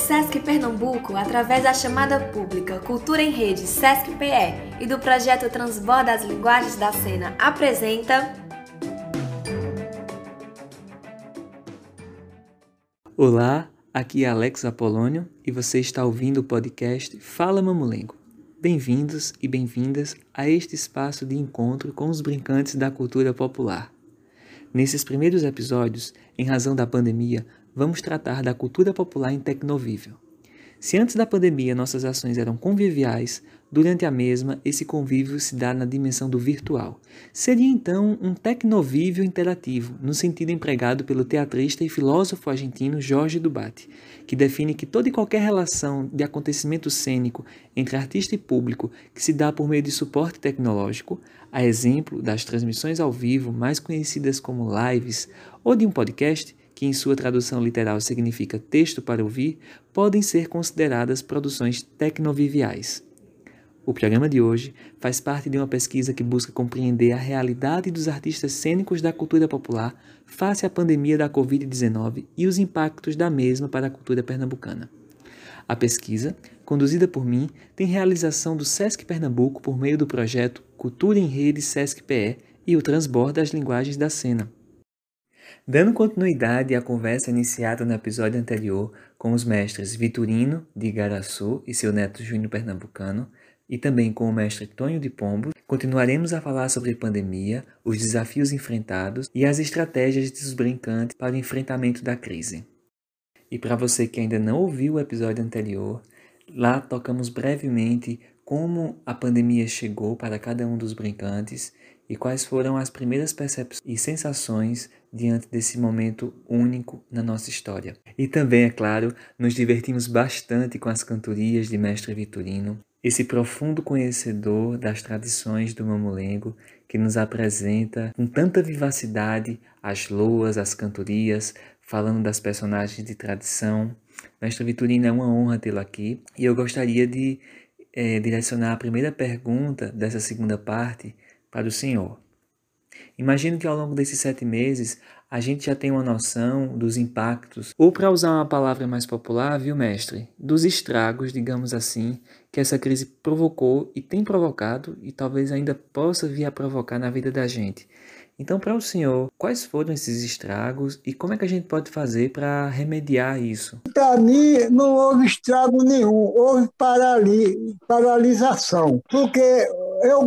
Sesc Pernambuco, através da chamada pública Cultura em Rede Sesc PE e do projeto Transborda as Linguagens da Cena, apresenta. Olá, aqui é Alex Apolônio e você está ouvindo o podcast Fala Mamulengo. Bem-vindos e bem-vindas a este espaço de encontro com os brincantes da cultura popular. Nesses primeiros episódios, em razão da pandemia, vamos tratar da cultura popular em Tecnovível. Se antes da pandemia nossas ações eram conviviais, durante a mesma esse convívio se dá na dimensão do virtual. Seria então um tecnovível interativo, no sentido empregado pelo teatrista e filósofo argentino Jorge Dubate, que define que toda e qualquer relação de acontecimento cênico entre artista e público que se dá por meio de suporte tecnológico, a exemplo das transmissões ao vivo mais conhecidas como lives ou de um podcast, que em sua tradução literal significa texto para ouvir, podem ser consideradas produções tecnoviviais. O programa de hoje faz parte de uma pesquisa que busca compreender a realidade dos artistas cênicos da cultura popular face à pandemia da Covid-19 e os impactos da mesma para a cultura pernambucana. A pesquisa, conduzida por mim, tem realização do SESC Pernambuco por meio do projeto Cultura em Rede SESC PE e o Transborda as Linguagens da Cena, Dando continuidade à conversa iniciada no episódio anterior com os mestres Vitorino de Igaraçu e seu neto Júnior Pernambucano, e também com o mestre Tonho de Pombo, continuaremos a falar sobre pandemia, os desafios enfrentados e as estratégias dos brincantes para o enfrentamento da crise. E para você que ainda não ouviu o episódio anterior, lá tocamos brevemente como a pandemia chegou para cada um dos brincantes e quais foram as primeiras percepções e sensações diante desse momento único na nossa história. E também, é claro, nos divertimos bastante com as cantorias de Mestre Vitorino, esse profundo conhecedor das tradições do mamulengo que nos apresenta com tanta vivacidade as loas, as cantorias, falando das personagens de tradição. Mestre Vitorino, é uma honra tê-lo aqui e eu gostaria de é, direcionar a primeira pergunta dessa segunda parte para o Senhor. Imagino que ao longo desses sete meses a gente já tem uma noção dos impactos, ou para usar uma palavra mais popular, viu, mestre? Dos estragos, digamos assim, que essa crise provocou e tem provocado e talvez ainda possa vir a provocar na vida da gente. Então, para o senhor, quais foram esses estragos e como é que a gente pode fazer para remediar isso? Para mim, não houve estrago nenhum, houve parali paralisação, porque eu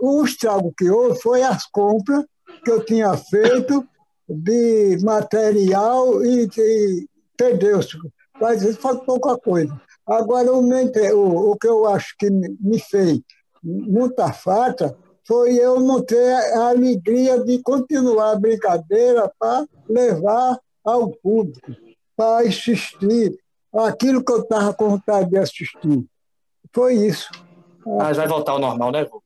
o estrago que houve foi as compras que eu tinha feito de material e, e perdeu-se. Mas foi pouca coisa. Agora, o, o que eu acho que me fez muita falta foi eu não ter a alegria de continuar a brincadeira para levar ao público, para assistir aquilo que eu estava com vontade de assistir. Foi isso. Mas vai voltar ao normal, né, vô?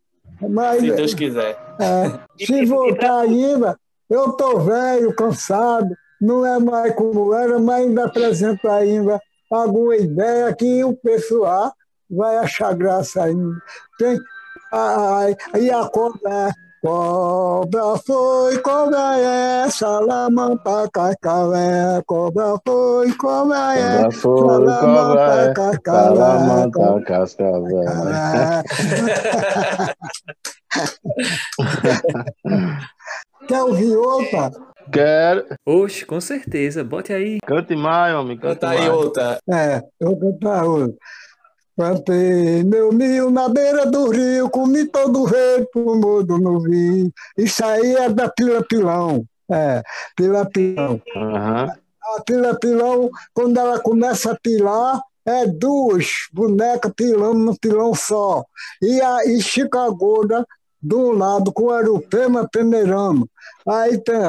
Mas, se Deus quiser. É, se voltar ainda, eu estou velho, cansado, não é mais como era, mas ainda apresento ainda alguma ideia que o pessoal vai achar graça ainda. Tem, ai, e a cobra, cobra foi, cobra é, salamanta cascavé, cobra foi, cobra é, cobra foi, cobra é, salamanta cascavé. Quer ouvir outra? Quero. Oxe, com certeza. Bote aí. Cante mais, homem. Canta aí outra. É, eu vou cantar outra. Plantei meu milho na beira do rio, comi todo verde pro mundo no vinho. Isso aí é da Pila Pilão. É, Pila Pilão. Uhum. A Pila Pilão, quando ela começa a pilar, é duas bonecas pilando no pilão só. E a e Chicago de um lado com o Arupema peneirando. Aí tem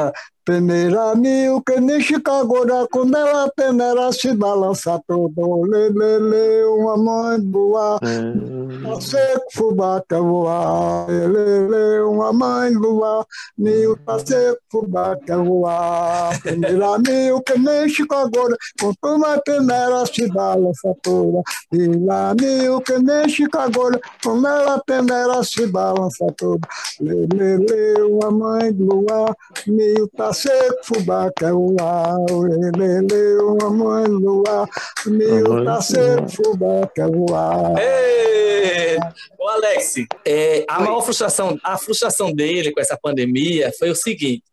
Peneira mil, que nem Chicago, quando ela peneira se balança todo. Lê, uma mãe boa, tá seco, fubá quer voar. Lê, lê, uma mãe boa, mil, tá seco, fubá quer voar. Peneira mil, que nem Chicago, quando uma peneira se balança toda. Peneira mil, que nem Chicago, quando ela peneira se balança toda. Lê, uma mãe boa. Lua, milho tá seco, fubá quer voar, lelele, uma mãe lua, milho tá seco! Ô Alex, é, a maior frustração, a frustração dele com essa pandemia foi o seguinte: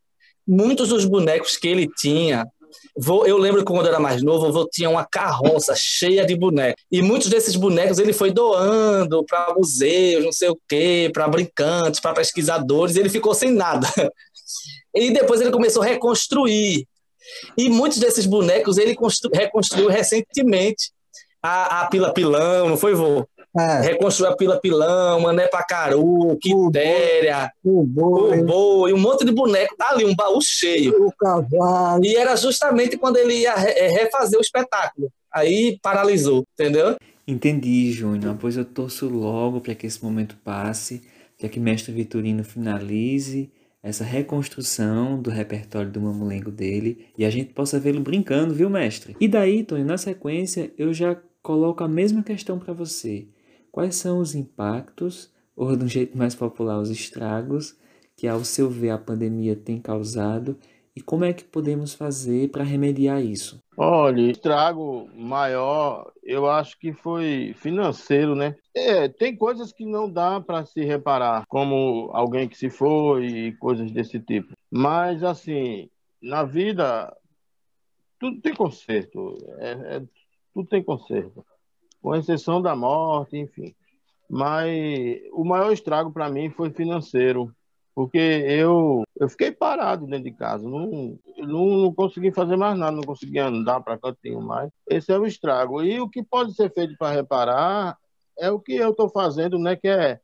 muitos dos bonecos que ele tinha Vou, eu lembro que quando eu era mais novo, eu tinha uma carroça cheia de bonecos. E muitos desses bonecos ele foi doando para museus, não sei o quê, para brincantes, para pesquisadores, e ele ficou sem nada. E depois ele começou a reconstruir. E muitos desses bonecos ele reconstruiu recentemente. A, a Pila Pilão, não foi, vô? É. Reconstruiu a Pila Pilão, Mané Pacaru, Quitéria, o boi. o boi, um monte de boneco. Tá ali, um baú cheio. O cavalo. E era justamente quando ele ia é, refazer o espetáculo. Aí paralisou, entendeu? Entendi, Júnior. Pois eu torço logo para que esse momento passe, para que mestre Vitorino finalize essa reconstrução do repertório do mamulengo dele e a gente possa vê-lo brincando, viu, mestre? E daí, Tony, na sequência, eu já coloco a mesma questão para você. Quais são os impactos, ou de um jeito mais popular, os estragos, que ao seu ver a pandemia tem causado e como é que podemos fazer para remediar isso? Olha, estrago maior, eu acho que foi financeiro, né? É, tem coisas que não dá para se reparar, como alguém que se foi e coisas desse tipo. Mas, assim, na vida, tudo tem conserto. É, é, tudo tem conserto com exceção da morte, enfim. Mas o maior estrago para mim foi financeiro, porque eu, eu fiquei parado dentro de casa, não, não, não consegui fazer mais nada, não consegui andar para cantinho mais. Esse é o estrago. E o que pode ser feito para reparar é o que eu estou fazendo, né, que é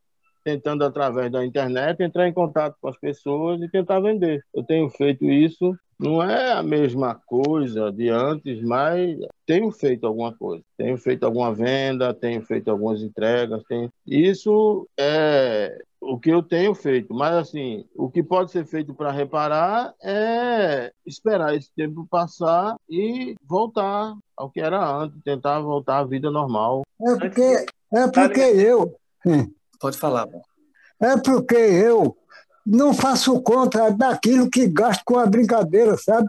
tentando através da internet entrar em contato com as pessoas e tentar vender. Eu tenho feito isso não é a mesma coisa de antes, mas tenho feito alguma coisa. Tenho feito alguma venda, tenho feito algumas entregas. Tenho... Isso é o que eu tenho feito. Mas, assim, o que pode ser feito para reparar é esperar esse tempo passar e voltar ao que era antes, tentar voltar à vida normal. É porque, é porque eu. Pode falar. É porque eu não faço conta daquilo que gasto com a brincadeira, sabe?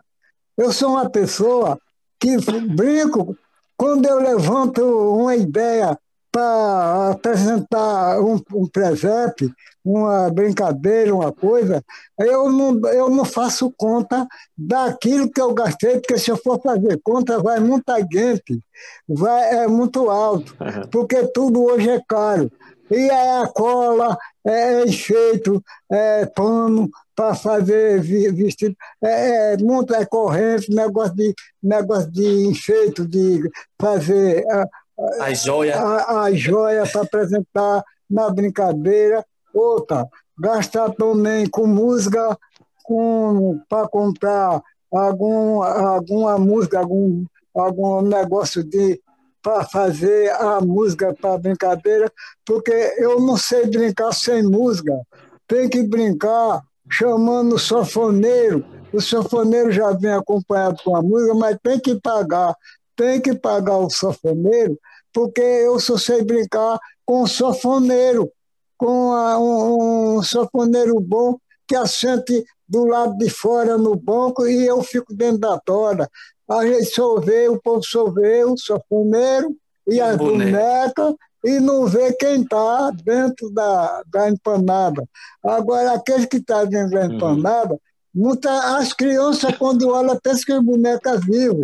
Eu sou uma pessoa que brinco quando eu levanto uma ideia para apresentar um, um presente, uma brincadeira, uma coisa, eu não, eu não faço conta daquilo que eu gastei, porque se eu for fazer conta, vai muita gente, vai, é muito alto, porque tudo hoje é caro. E é a cola, é, é enfeito, é pano para fazer vestido, é, é, muito é corrente, negócio de, negócio de enfeito, de fazer a, a joia, a, a joia para apresentar na brincadeira. Outra, gastar também com música, com, para comprar algum, alguma música, algum, algum negócio de para fazer a música para brincadeira, porque eu não sei brincar sem música. Tem que brincar chamando o sofoneiro. O sofoneiro já vem acompanhado com a música, mas tem que pagar. Tem que pagar o sofoneiro, porque eu só sei brincar com o sofoneiro, com a, um, um sofoneiro bom que assente do lado de fora no banco e eu fico dentro da tora a gente só vê, o povo só vê o sofoneiro e as bonecas e não vê quem está dentro da, da empanada. Agora, aquele que está dentro da uhum. empanada, uhum. Muita, as crianças, quando olham, pensam que o boneco é vivo,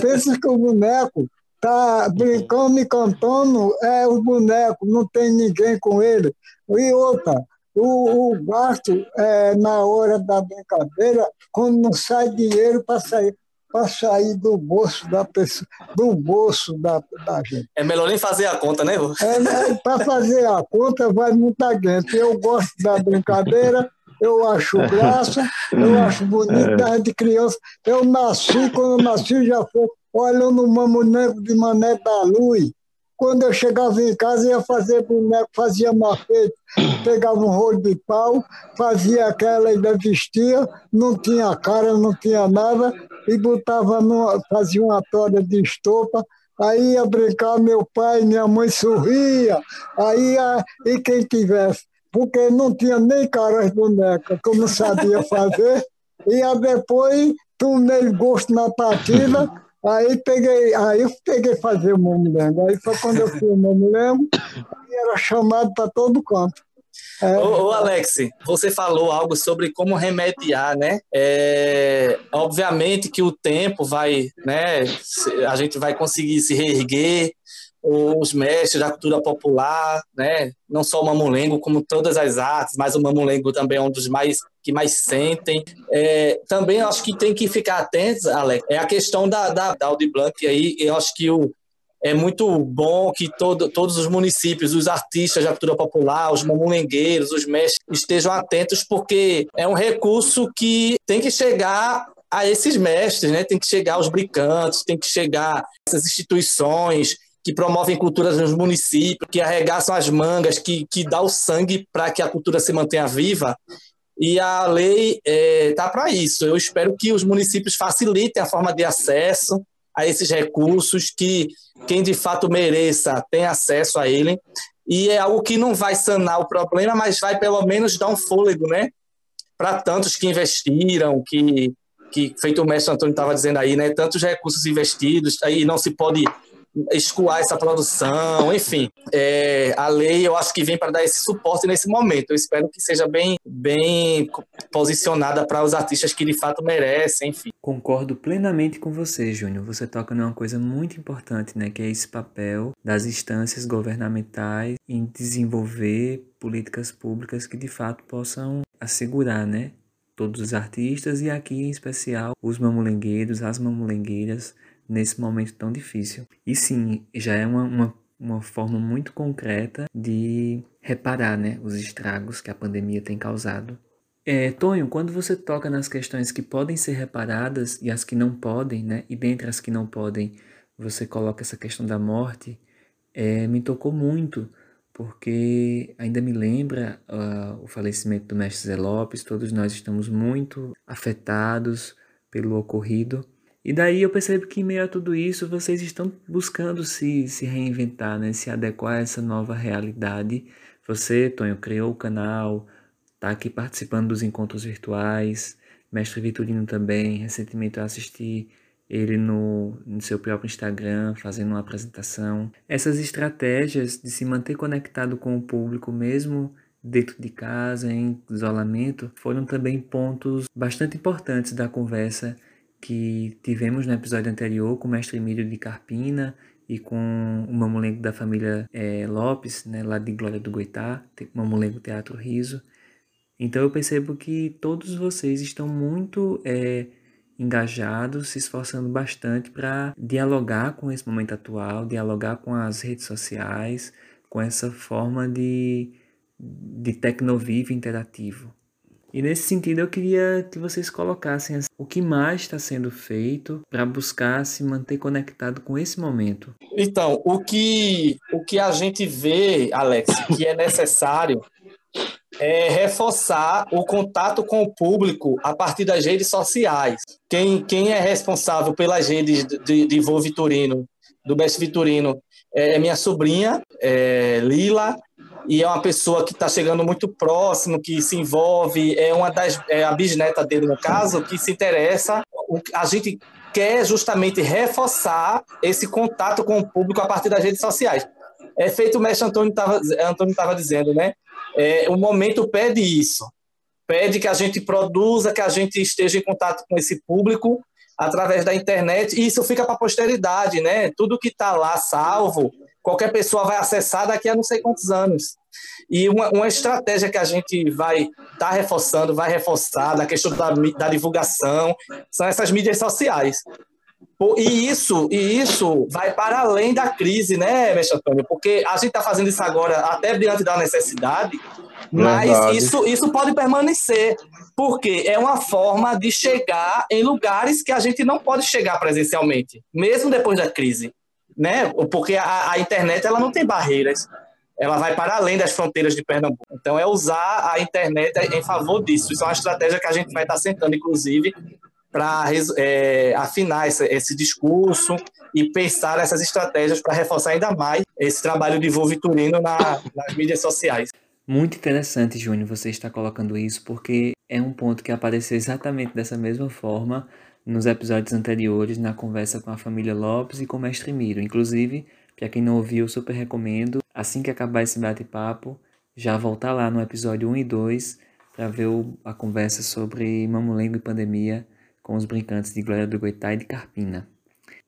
pensam que o boneco está brincando e cantando, é o boneco, não tem ninguém com ele. E outra, o, o gasto é, na hora da brincadeira, quando não sai dinheiro para sair para sair do bolso da pessoa, do bolso da, da gente. É melhor nem fazer a conta, né, É, né, para fazer a conta vai muita gente. Eu gosto da brincadeira, eu acho graça, eu acho bonito da gente criança. Eu nasci, quando eu nasci, já foi olhando o mamuneco de Mané da Luz. Quando eu chegava em casa, ia fazer boneco, fazia mafete, pegava um rolo de pau, fazia aquela e vestia, não tinha cara, não tinha nada, e botava numa, fazia uma toalha de estopa, aí ia brincar, meu pai e minha mãe sorria, aí a, e quem tivesse porque não tinha nem cara as bonecas, que eu não sabia fazer. E depois tomei gosto na partida, aí peguei, aí eu peguei fazer o mamulengo. Aí foi quando eu fiz o mamulengo, e era chamado para todo canto. É. Ô, ô, Alex, você falou algo sobre como remediar, né? É, obviamente que o tempo vai, né? A gente vai conseguir se reerguer, os mestres da cultura popular, né? Não só o mamulengo, como todas as artes, mas o mamulengo também é um dos mais que mais sentem. É, também acho que tem que ficar atentos, Alex, é a questão da, da, da Audi Blanc aí, eu acho que o, é muito bom que todo, todos os municípios, os artistas da cultura popular, os mamulengueiros, os mestres estejam atentos, porque é um recurso que tem que chegar a esses mestres, né? tem que chegar aos brincantes, tem que chegar a essas instituições que promovem culturas nos municípios, que arregaçam as mangas, que, que dá o sangue para que a cultura se mantenha viva. E a lei está é, tá para isso. Eu espero que os municípios facilitem a forma de acesso, a esses recursos, que quem de fato mereça tenha acesso a ele. E é algo que não vai sanar o problema, mas vai pelo menos dar um fôlego, né? Para tantos que investiram, que, que feito o mestre Antônio estava dizendo aí, né? Tantos recursos investidos, aí não se pode escoar essa produção, enfim. É, a lei eu acho que vem para dar esse suporte nesse momento. Eu espero que seja bem, bem posicionada para os artistas que de fato merecem, enfim. Concordo plenamente com você, Júnior. Você toca numa coisa muito importante, né, que é esse papel das instâncias governamentais em desenvolver políticas públicas que de fato possam assegurar, né, todos os artistas e aqui em especial os mamulengueiros, as mamulengueiras nesse momento tão difícil. E sim, já é uma, uma, uma forma muito concreta de reparar né, os estragos que a pandemia tem causado. É, Tonho, quando você toca nas questões que podem ser reparadas e as que não podem, né, e dentre as que não podem, você coloca essa questão da morte, é, me tocou muito, porque ainda me lembra uh, o falecimento do mestre Zé Lopes, todos nós estamos muito afetados pelo ocorrido, e daí eu percebo que em meio a tudo isso vocês estão buscando se, se reinventar, né? se adequar a essa nova realidade. Você, Tonho, criou o canal, está aqui participando dos encontros virtuais. Mestre Vitorino também, recentemente eu assisti ele no, no seu próprio Instagram fazendo uma apresentação. Essas estratégias de se manter conectado com o público mesmo dentro de casa, em isolamento, foram também pontos bastante importantes da conversa que tivemos no episódio anterior com o mestre Emílio de Carpina e com o mamulengo da família é, Lopes, né, lá de Glória do Goitá, mamulengo Teatro Riso. Então eu percebo que todos vocês estão muito é, engajados, se esforçando bastante para dialogar com esse momento atual, dialogar com as redes sociais, com essa forma de, de tecnovivo interativo. E nesse sentido eu queria que vocês colocassem assim, o que mais está sendo feito para buscar se manter conectado com esse momento. Então, o que, o que a gente vê, Alex, que é necessário é reforçar o contato com o público a partir das redes sociais. Quem, quem é responsável pelas redes de, de Vitorino, do Best Vitorino, é minha sobrinha, é Lila, e é uma pessoa que está chegando muito próximo, que se envolve, é uma das é a bisneta dele no caso, que se interessa. A gente quer justamente reforçar esse contato com o público a partir das redes sociais. É feito o mestre Antônio estava dizendo, né? É, o momento pede isso. Pede que a gente produza, que a gente esteja em contato com esse público através da internet, e isso fica para a posteridade, né? Tudo que está lá salvo, qualquer pessoa vai acessar daqui a não sei quantos anos. E uma, uma estratégia que a gente vai estar tá reforçando, vai reforçar da questão da, da divulgação, são essas mídias sociais. E isso, e isso vai para além da crise, né, Mestre Antônio? Porque a gente está fazendo isso agora até diante da necessidade, mas isso, isso pode permanecer, porque é uma forma de chegar em lugares que a gente não pode chegar presencialmente, mesmo depois da crise né? Porque a, a, internet ela não tem barreiras, ela vai para além das fronteiras de Pernambuco. Então é usar a internet em favor disso. Isso é uma estratégia que a gente vai estar sentando, inclusive, para é, afinar esse, esse, discurso e pensar essas estratégias para reforçar ainda mais esse trabalho de voo vitorino na, nas mídias sociais. Muito interessante, Júnior, você está colocando isso, porque é um ponto que apareceu exatamente dessa mesma forma nos episódios anteriores, na conversa com a família Lopes e com o mestre Miro. Inclusive, para quem não ouviu, eu super recomendo, assim que acabar esse bate-papo, já voltar lá no episódio 1 e 2 para ver a conversa sobre mamulengo e pandemia com os brincantes de Glória do Goitá e de Carpina.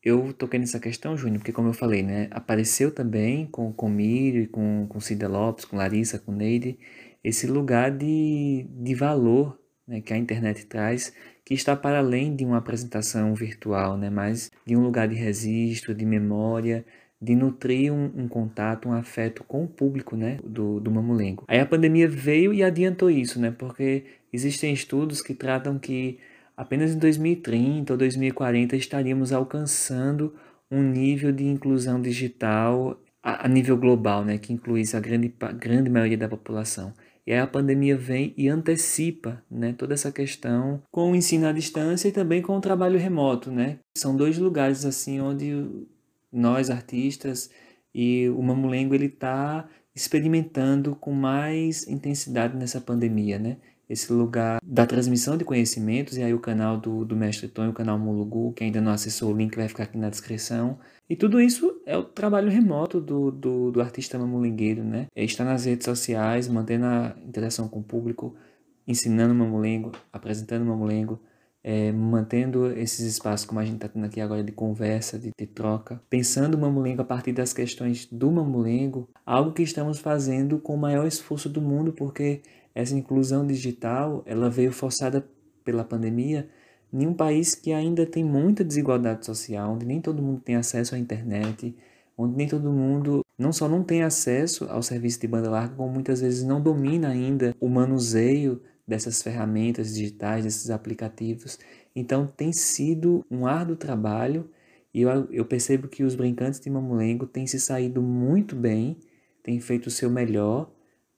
Eu toquei nessa questão, Júnior, porque como eu falei, né, apareceu também com, com Mírio, com, com Cida Lopes, com Larissa, com Neide, esse lugar de, de valor né, que a internet traz, que está para além de uma apresentação virtual, né, mas de um lugar de registro, de memória, de nutrir um, um, contato, um afeto com o público né, do, do mamulengo. Aí a pandemia veio e adiantou isso, né, porque existem estudos que tratam que apenas em 2030 ou 2040 estaríamos alcançando um nível de inclusão digital a, a nível global, né, que incluísse a grande, grande maioria da população. E aí a pandemia vem e antecipa né, toda essa questão com o ensino à distância e também com o trabalho remoto. Né? São dois lugares assim onde nós, artistas, e o Mamulengo está experimentando com mais intensidade nessa pandemia. Né? Esse lugar da transmissão de conhecimentos, e aí o canal do, do Mestre Tom, o canal Mulugu, que ainda não acessou o link, vai ficar aqui na descrição. E tudo isso é o trabalho remoto do, do, do artista mamulengueiro, né? Ele está nas redes sociais, mantendo a interação com o público, ensinando mamulengo, apresentando mamulengo, é, mantendo esses espaços como a gente está tendo aqui agora de conversa, de, de, troca, pensando o mamulengo a partir das questões do mamulengo, algo que estamos fazendo com o maior esforço do mundo, porque essa inclusão digital ela veio forçada pela pandemia em um país que ainda tem muita desigualdade social, onde nem todo mundo tem acesso à internet, onde nem todo mundo não só não tem acesso ao serviço de banda larga, como muitas vezes não domina ainda o manuseio dessas ferramentas digitais, desses aplicativos. Então tem sido um árduo trabalho e eu, eu percebo que os brincantes de Mamulengo têm se saído muito bem, têm feito o seu melhor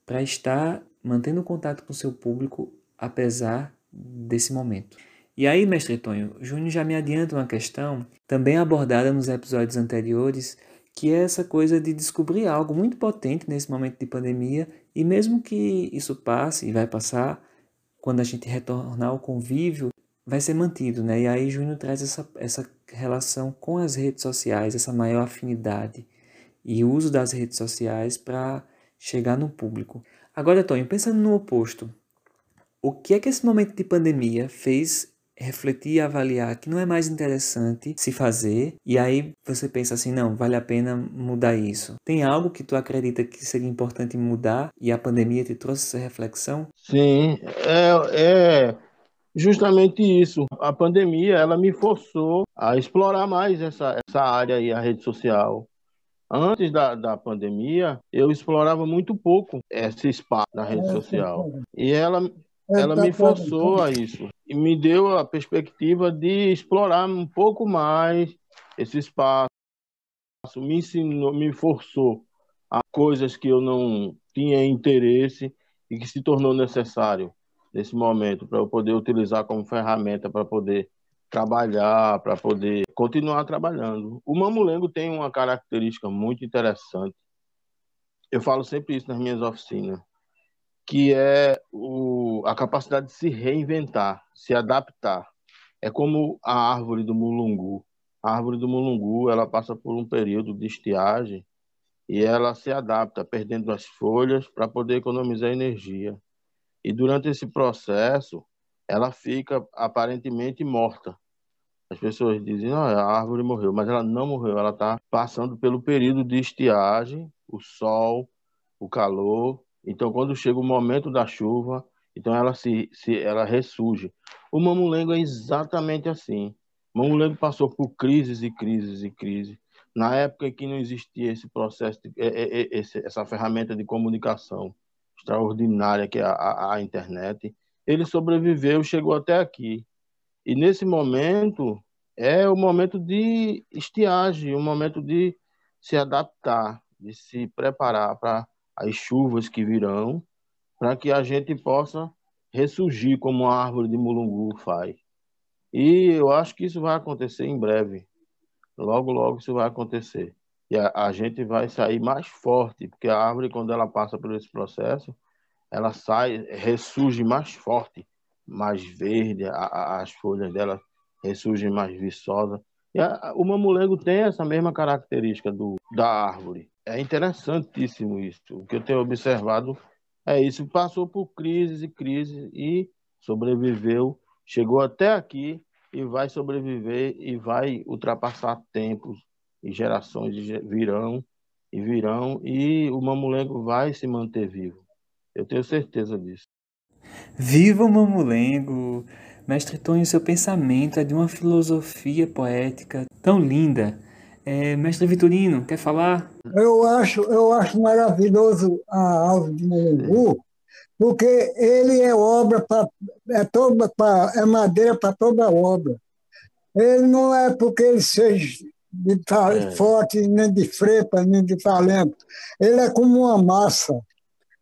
para estar mantendo contato com seu público apesar desse momento. E aí, mestre Tonho, Júnior já me adianta uma questão também abordada nos episódios anteriores, que é essa coisa de descobrir algo muito potente nesse momento de pandemia e mesmo que isso passe e vai passar, quando a gente retornar ao convívio, vai ser mantido, né? E aí Júnior traz essa, essa relação com as redes sociais, essa maior afinidade e uso das redes sociais para chegar no público. Agora, Tonho, pensando no oposto, o que é que esse momento de pandemia fez refletir e avaliar que não é mais interessante se fazer e aí você pensa assim, não, vale a pena mudar isso. Tem algo que tu acredita que seria importante mudar e a pandemia te trouxe essa reflexão? Sim, é, é justamente isso. A pandemia, ela me forçou a explorar mais essa, essa área aí, a rede social. Antes da, da pandemia, eu explorava muito pouco esse espaço na rede é, social. E ela, ela me forçou a isso. E me deu a perspectiva de explorar um pouco mais esse espaço, me ensinou, me forçou a coisas que eu não tinha interesse e que se tornou necessário nesse momento para eu poder utilizar como ferramenta para poder trabalhar, para poder continuar trabalhando. O mamulengo tem uma característica muito interessante. Eu falo sempre isso nas minhas oficinas que é o, a capacidade de se reinventar, se adaptar. É como a árvore do mulungu. A árvore do mulungu ela passa por um período de estiagem e ela se adapta, perdendo as folhas para poder economizar energia. E durante esse processo, ela fica aparentemente morta. As pessoas dizem, ah, a árvore morreu, mas ela não morreu, ela está passando pelo período de estiagem, o sol, o calor, então, quando chega o momento da chuva, então ela se, se ela ressurge. O mamulengo é exatamente assim. O mamulengo passou por crises e crises e crises. Na época em que não existia esse processo, essa ferramenta de comunicação extraordinária que é a, a, a internet, ele sobreviveu, chegou até aqui. E nesse momento é o momento de estiagem, o momento de se adaptar, de se preparar para as chuvas que virão, para que a gente possa ressurgir como a árvore de mulungu faz. E eu acho que isso vai acontecer em breve. Logo, logo isso vai acontecer. E a, a gente vai sair mais forte, porque a árvore, quando ela passa por esse processo, ela sai, ressurge mais forte, mais verde, a, a, as folhas dela ressurgem mais viçosas. E a, o mamulengo tem essa mesma característica do, da árvore. É interessantíssimo isso. O que eu tenho observado é isso. Passou por crises e crises e sobreviveu, chegou até aqui e vai sobreviver e vai ultrapassar tempos e gerações virão e virão e o mamulengo vai se manter vivo. Eu tenho certeza disso. Viva o mamulengo! Mestre Tonho, seu pensamento é de uma filosofia poética tão linda. É, Mestre Vitorino, quer falar? Eu acho, eu acho maravilhoso a árvore de Mulungu, porque ele é obra para é toda pra, é madeira para toda obra. Ele não é porque ele seja de é. forte, nem de frepa, nem de talento. Ele é como uma massa.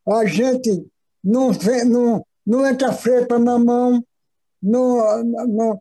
A gente não, não, não entra frepa na mão, não, não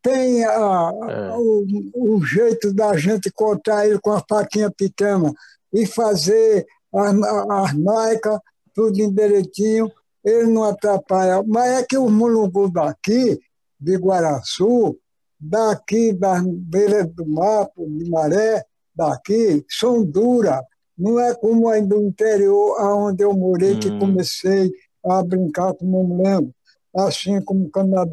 tem a, é. o, o, jeito da gente cortar ele com a faquinha pequena e fazer as, as maicas, tudo direitinho, ele não atrapalha. Mas é que o mulungu daqui, de Guaraçu, daqui das beiras do mar, de maré, daqui, são duras. Não é como aí do interior, onde eu morei, hum. que comecei a brincar com o mulungu assim como Canadá,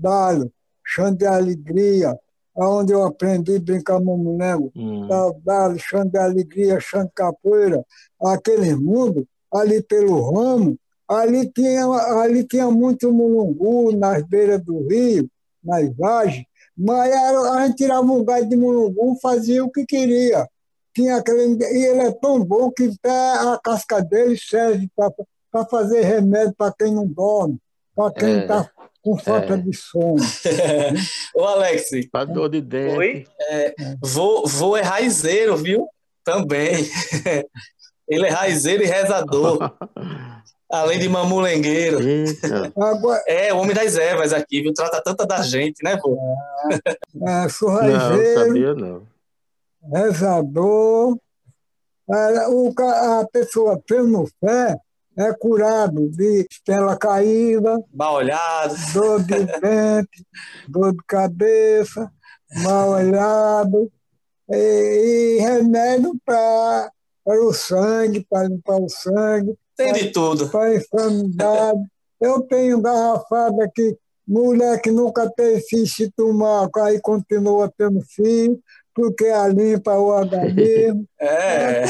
d'alho, chão de alegria, onde eu aprendi a brincar mamulengo, hum. d'alho, chão de alegria, chão de capoeira, aquele mundo, ali pelo ramo, ali tinha, ali tinha muito mulungu nas beiras do rio, nas vagens, mas a gente tirava um gás de mulungu fazia o que queria. Tinha aquele, e ele é tão bom que até a casca dele serve para fazer remédio para quem não dorme para quem está é, com falta é. de sono. Ô, Alex. Para dor de dente. Oi? É, vou, vou é raizeiro, viu? Também. Ele é raizeiro e rezador. Além de mamulengueiro. Agora... É, o homem das ervas aqui, viu? Trata tanta da gente, né, pô? É, é sou raizeiro. Não, sabia não. Rezador. O, a pessoa tendo fé, é curado de estela caída, mal olhado, dor de dente, dor de cabeça, mal olhado, e, e remédio para o sangue, para limpar o sangue. Tem de tudo. Para enfermidade. Eu tenho garrafada aqui, mulher que nunca teve filho se tomar, aí continua tendo filho, porque a limpa o organismo. É.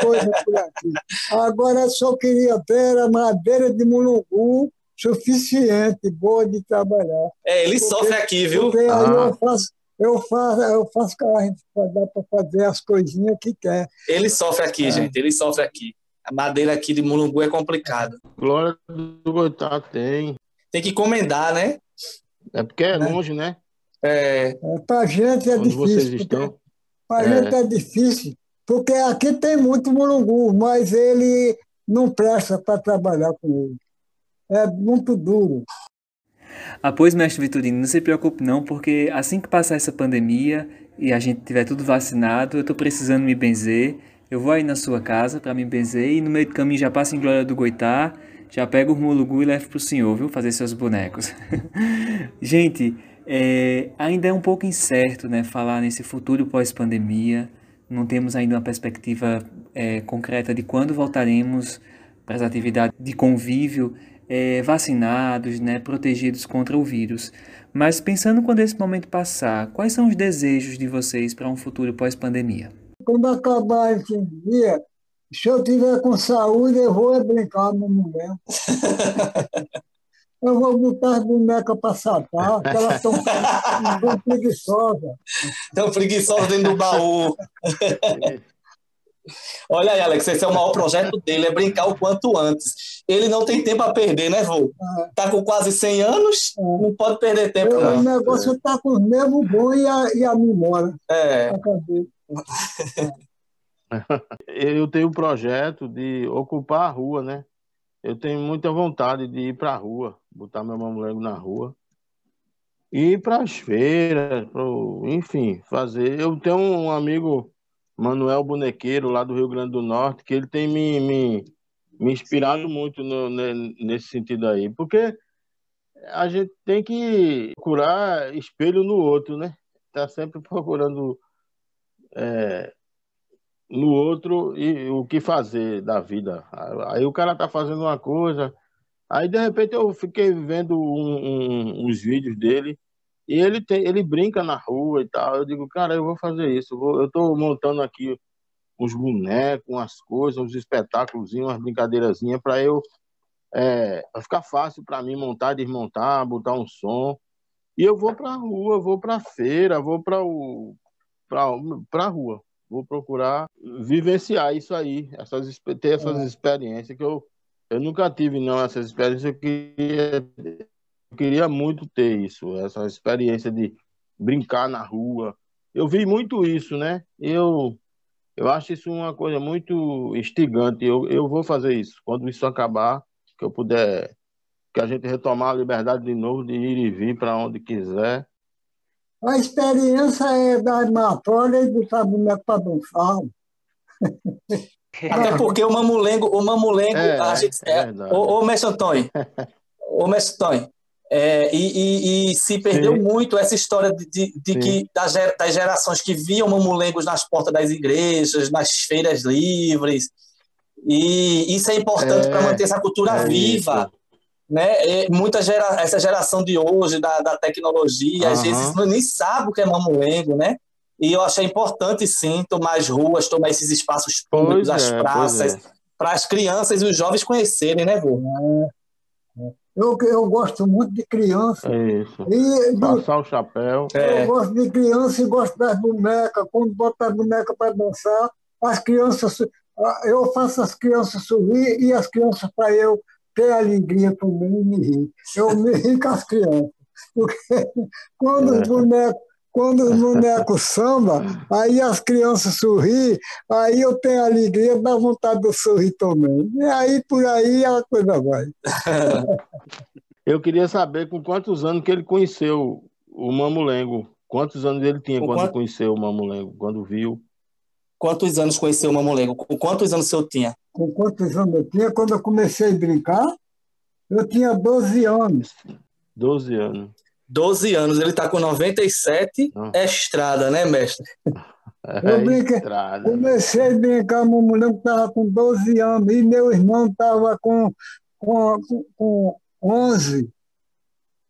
coisas por aqui. Agora, só queria ter a madeira de mulungu suficiente, boa de trabalhar. É, ele porque, sofre aqui, viu? Porque ah. aí eu faço, eu faço, eu faço a gente dá para fazer as coisinhas que quer. Ele sofre aqui, é. gente, ele sofre aqui. A madeira aqui de mulungu é complicado. Glória do Goitá tem. Tem que encomendar, né? É porque é, é. longe, né? É... para a gente é Onde difícil. Vocês estão? Para a é. gente é difícil, porque aqui tem muito mulungu, mas ele não presta para trabalhar com ele. É muito duro. Ah, pois, mestre Vitorino, não se preocupe não, porque assim que passar essa pandemia e a gente tiver tudo vacinado, eu estou precisando me benzer. Eu vou aí na sua casa para me benzer e no meio do caminho já passo em Glória do Goitá, já pego o Mulugu e levo para o senhor, viu? Fazer seus bonecos. gente, é, ainda é um pouco incerto né, falar nesse futuro pós-pandemia. Não temos ainda uma perspectiva é, concreta de quando voltaremos para as atividades de convívio é, vacinados, né, protegidos contra o vírus. Mas pensando quando esse momento passar, quais são os desejos de vocês para um futuro pós-pandemia? Quando acabar esse dia, se eu tiver com saúde, eu vou brincar no momento. eu vou botar as bonecas para sapar, porque elas estão tão preguiçosas. Estão preguiçosas dentro do baú. Olha aí, Alex, esse é o maior projeto dele, é brincar o quanto antes. Ele não tem tempo a perder, né, vô? É. Tá com quase 100 anos, é. não pode perder tempo, eu, não. O negócio é. tá com os nervos bons e a, e a memória. É. Eu tenho um projeto de ocupar a rua, né? Eu tenho muita vontade de ir para a rua botar meu mamulengo na rua. E ir para as feiras, pro, enfim, fazer. Eu tenho um amigo, Manuel Bonequeiro, lá do Rio Grande do Norte, que ele tem me, me, me inspiraram muito no, nesse sentido aí, porque a gente tem que procurar espelho no outro, né? Tá sempre procurando é, no outro e o que fazer da vida. Aí o cara tá fazendo uma coisa, aí de repente eu fiquei vendo um, um, uns vídeos dele e ele tem, ele brinca na rua e tal. Eu digo, cara, eu vou fazer isso. Eu, vou, eu tô montando aqui uns bonecos, umas coisas, uns espetáculos, umas brincadeirazinhas para eu é, ficar fácil para mim montar, desmontar, botar um som. E eu vou para a rua, vou para a feira, vou para o para a rua. Vou procurar vivenciar isso aí, essas, ter essas é. experiências que eu, eu nunca tive, não, essas experiências. Eu queria, eu queria muito ter isso, essa experiência de brincar na rua. Eu vi muito isso, né? Eu, eu acho isso uma coisa muito instigante. Eu, eu vou fazer isso. Quando isso acabar, que eu puder, que a gente retomar a liberdade de novo de ir e vir para onde quiser, a experiência é da armatória e botar boneco para. Até porque o mamulengo, o mamulengo, é, a gente, é, é o, o Mestre Antônio, o Mestre Antônio, é, e, e, e, se perdeu Sim. muito essa história de, de, de que das, das, gerações que viam mamulengos nas portas das igrejas, nas feiras livres, e isso é importante para é, manter essa cultura é viva. Isso né? E muita gera, essa geração de hoje da, da tecnologia, uhum. às vezes nem sabe o que é mamulengo, né? E eu achei importante sim tomar as ruas, tomar esses espaços públicos, pois as é, praças, é. para as crianças e os jovens conhecerem, né, vô? Eu, eu gosto muito de criança. É isso. E, Passar o chapéu. Eu é. gosto de criança e gosto das bonecas. Quando bota a boneca para dançar, as crianças. Eu faço as crianças sorrir e as crianças para eu ter alegria também e me rir. Eu me ri com as crianças. Porque quando os é. bonecos quando os bonecos samba, aí as crianças sorriem, aí eu tenho alegria, dá vontade de sorrir também. E aí por aí a coisa vai. Eu queria saber com quantos anos que ele conheceu o Mamulengo. Quantos anos ele tinha quando quanto... conheceu o Mamulengo, quando viu? Quantos anos conheceu o Mamulengo? Com quantos anos o senhor tinha? com quantos anos eu tinha, quando eu comecei a brincar, eu tinha 12 anos. 12 anos. 12 anos, ele está com 97, ah. é estrada, né, mestre? É eu brinquei, comecei a brincar, meu mulher estava com 12 anos e meu irmão estava com, com, com 11.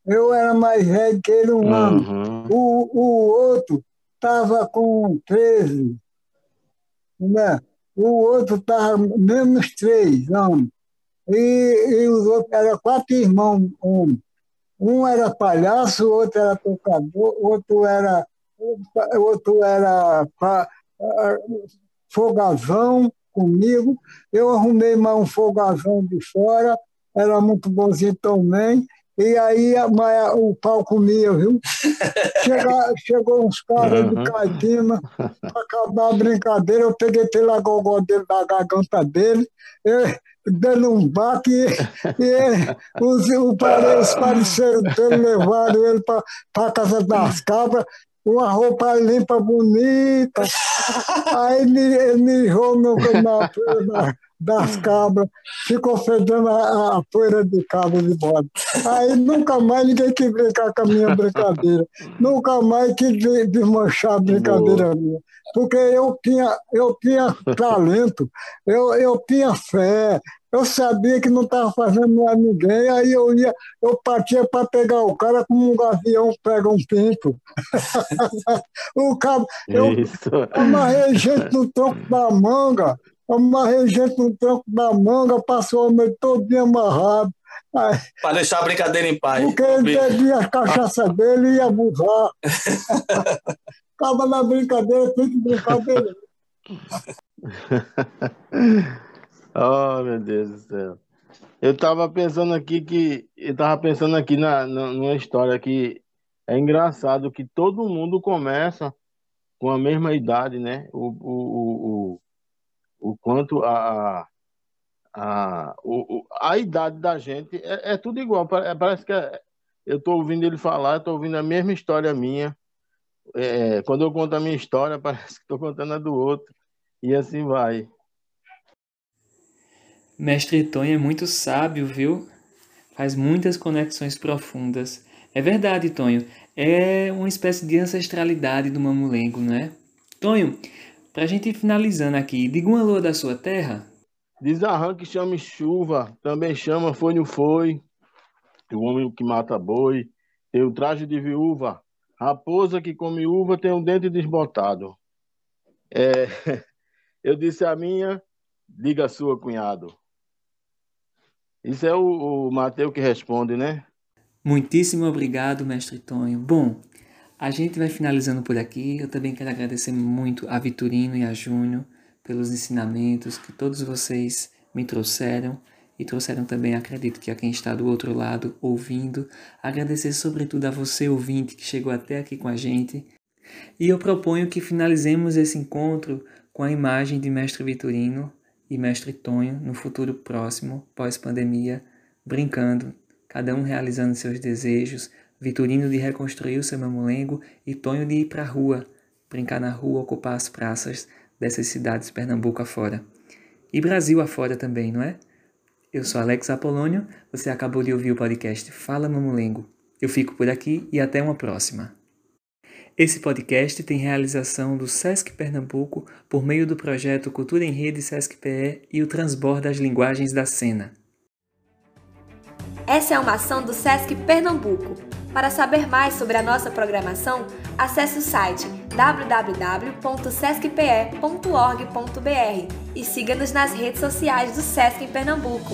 Eu era mais velho que ele um uhum. ano. O, o outro estava com 13. Né? o outro estava menos três anos. E, e os outros eram quatro irmãos. Um, um era palhaço, o outro era tocador, outro era, outro era pa, fogazão comigo. Eu arrumei mais um fogazão de fora, era muito bonzinho também. E aí o pau comia, viu? Chega, chegou uns caras uhum. de caipina para acabar a brincadeira. Eu peguei pela gogó dele, da garganta dele, dando um baque, e, e os, os parceiros dele levaram ele para a casa das cabras uma roupa limpa, bonita. Aí ele, ele mijou no, na, na, das cabras, ficou fedendo a, a poeira de cabra de bode. Aí nunca mais ninguém quis brincar com a minha brincadeira. Nunca mais quis desmanchar a brincadeira minha. Porque eu tinha, eu tinha talento, eu, eu tinha fé, eu sabia que não estava fazendo mal a ninguém, aí eu ia, eu partia para pegar o cara como um gavião pega um pinto. o cabo, eu amarrei gente no tronco da manga, amarrei gente no tronco da manga, passou a noite todo amarrado. Para deixar a brincadeira em paz. Porque ele bebia a cachaça dele e ia abusar. Acaba na brincadeira, tem que brincar dele. oh, meu Deus do céu. Eu estava pensando aqui que. Eu estava pensando aqui na, na, numa história que é engraçado que todo mundo começa com a mesma idade, né? O, o, o, o quanto a, a, o, a idade da gente é, é tudo igual. É, parece que é, eu estou ouvindo ele falar, estou ouvindo a mesma história minha. É, quando eu conto a minha história, parece que estou contando a do outro. E assim vai. Mestre Tonho é muito sábio, viu? Faz muitas conexões profundas. É verdade, Tonho. É uma espécie de ancestralidade do mamulengo, não é? Tonho, pra gente ir finalizando aqui, diga uma lua da sua terra. Desarranque chame chuva, também chama foi no foi. O homem que mata boi, tem o traje de viúva. Raposa que come uva tem um dente desbotado. É, eu disse a minha, diga a sua, cunhado. Isso é o, o Mateus que responde, né? Muitíssimo obrigado, mestre Tonho. Bom, a gente vai finalizando por aqui. Eu também quero agradecer muito a Vitorino e a Júnior pelos ensinamentos que todos vocês me trouxeram e trouxeram também, acredito que a quem está do outro lado ouvindo. Agradecer sobretudo a você, ouvinte, que chegou até aqui com a gente. E eu proponho que finalizemos esse encontro com a imagem de Mestre Vitorino e Mestre Tonho no futuro próximo, pós-pandemia, brincando, cada um realizando seus desejos, Vitorino de reconstruir o seu mamulengo e Tonho de ir para a rua, brincar na rua, ocupar as praças dessas cidades Pernambuco afora. E Brasil afora também, não é? Eu sou Alex Apolônio, você acabou de ouvir o podcast Fala Mamulengo. Eu fico por aqui e até uma próxima. Esse podcast tem realização do SESC Pernambuco por meio do projeto Cultura em Rede SESC PE e o Transborda as Linguagens da Cena. Essa é uma ação do SESC Pernambuco. Para saber mais sobre a nossa programação, acesse o site www.sescpe.org.br e siga-nos nas redes sociais do SESC em Pernambuco.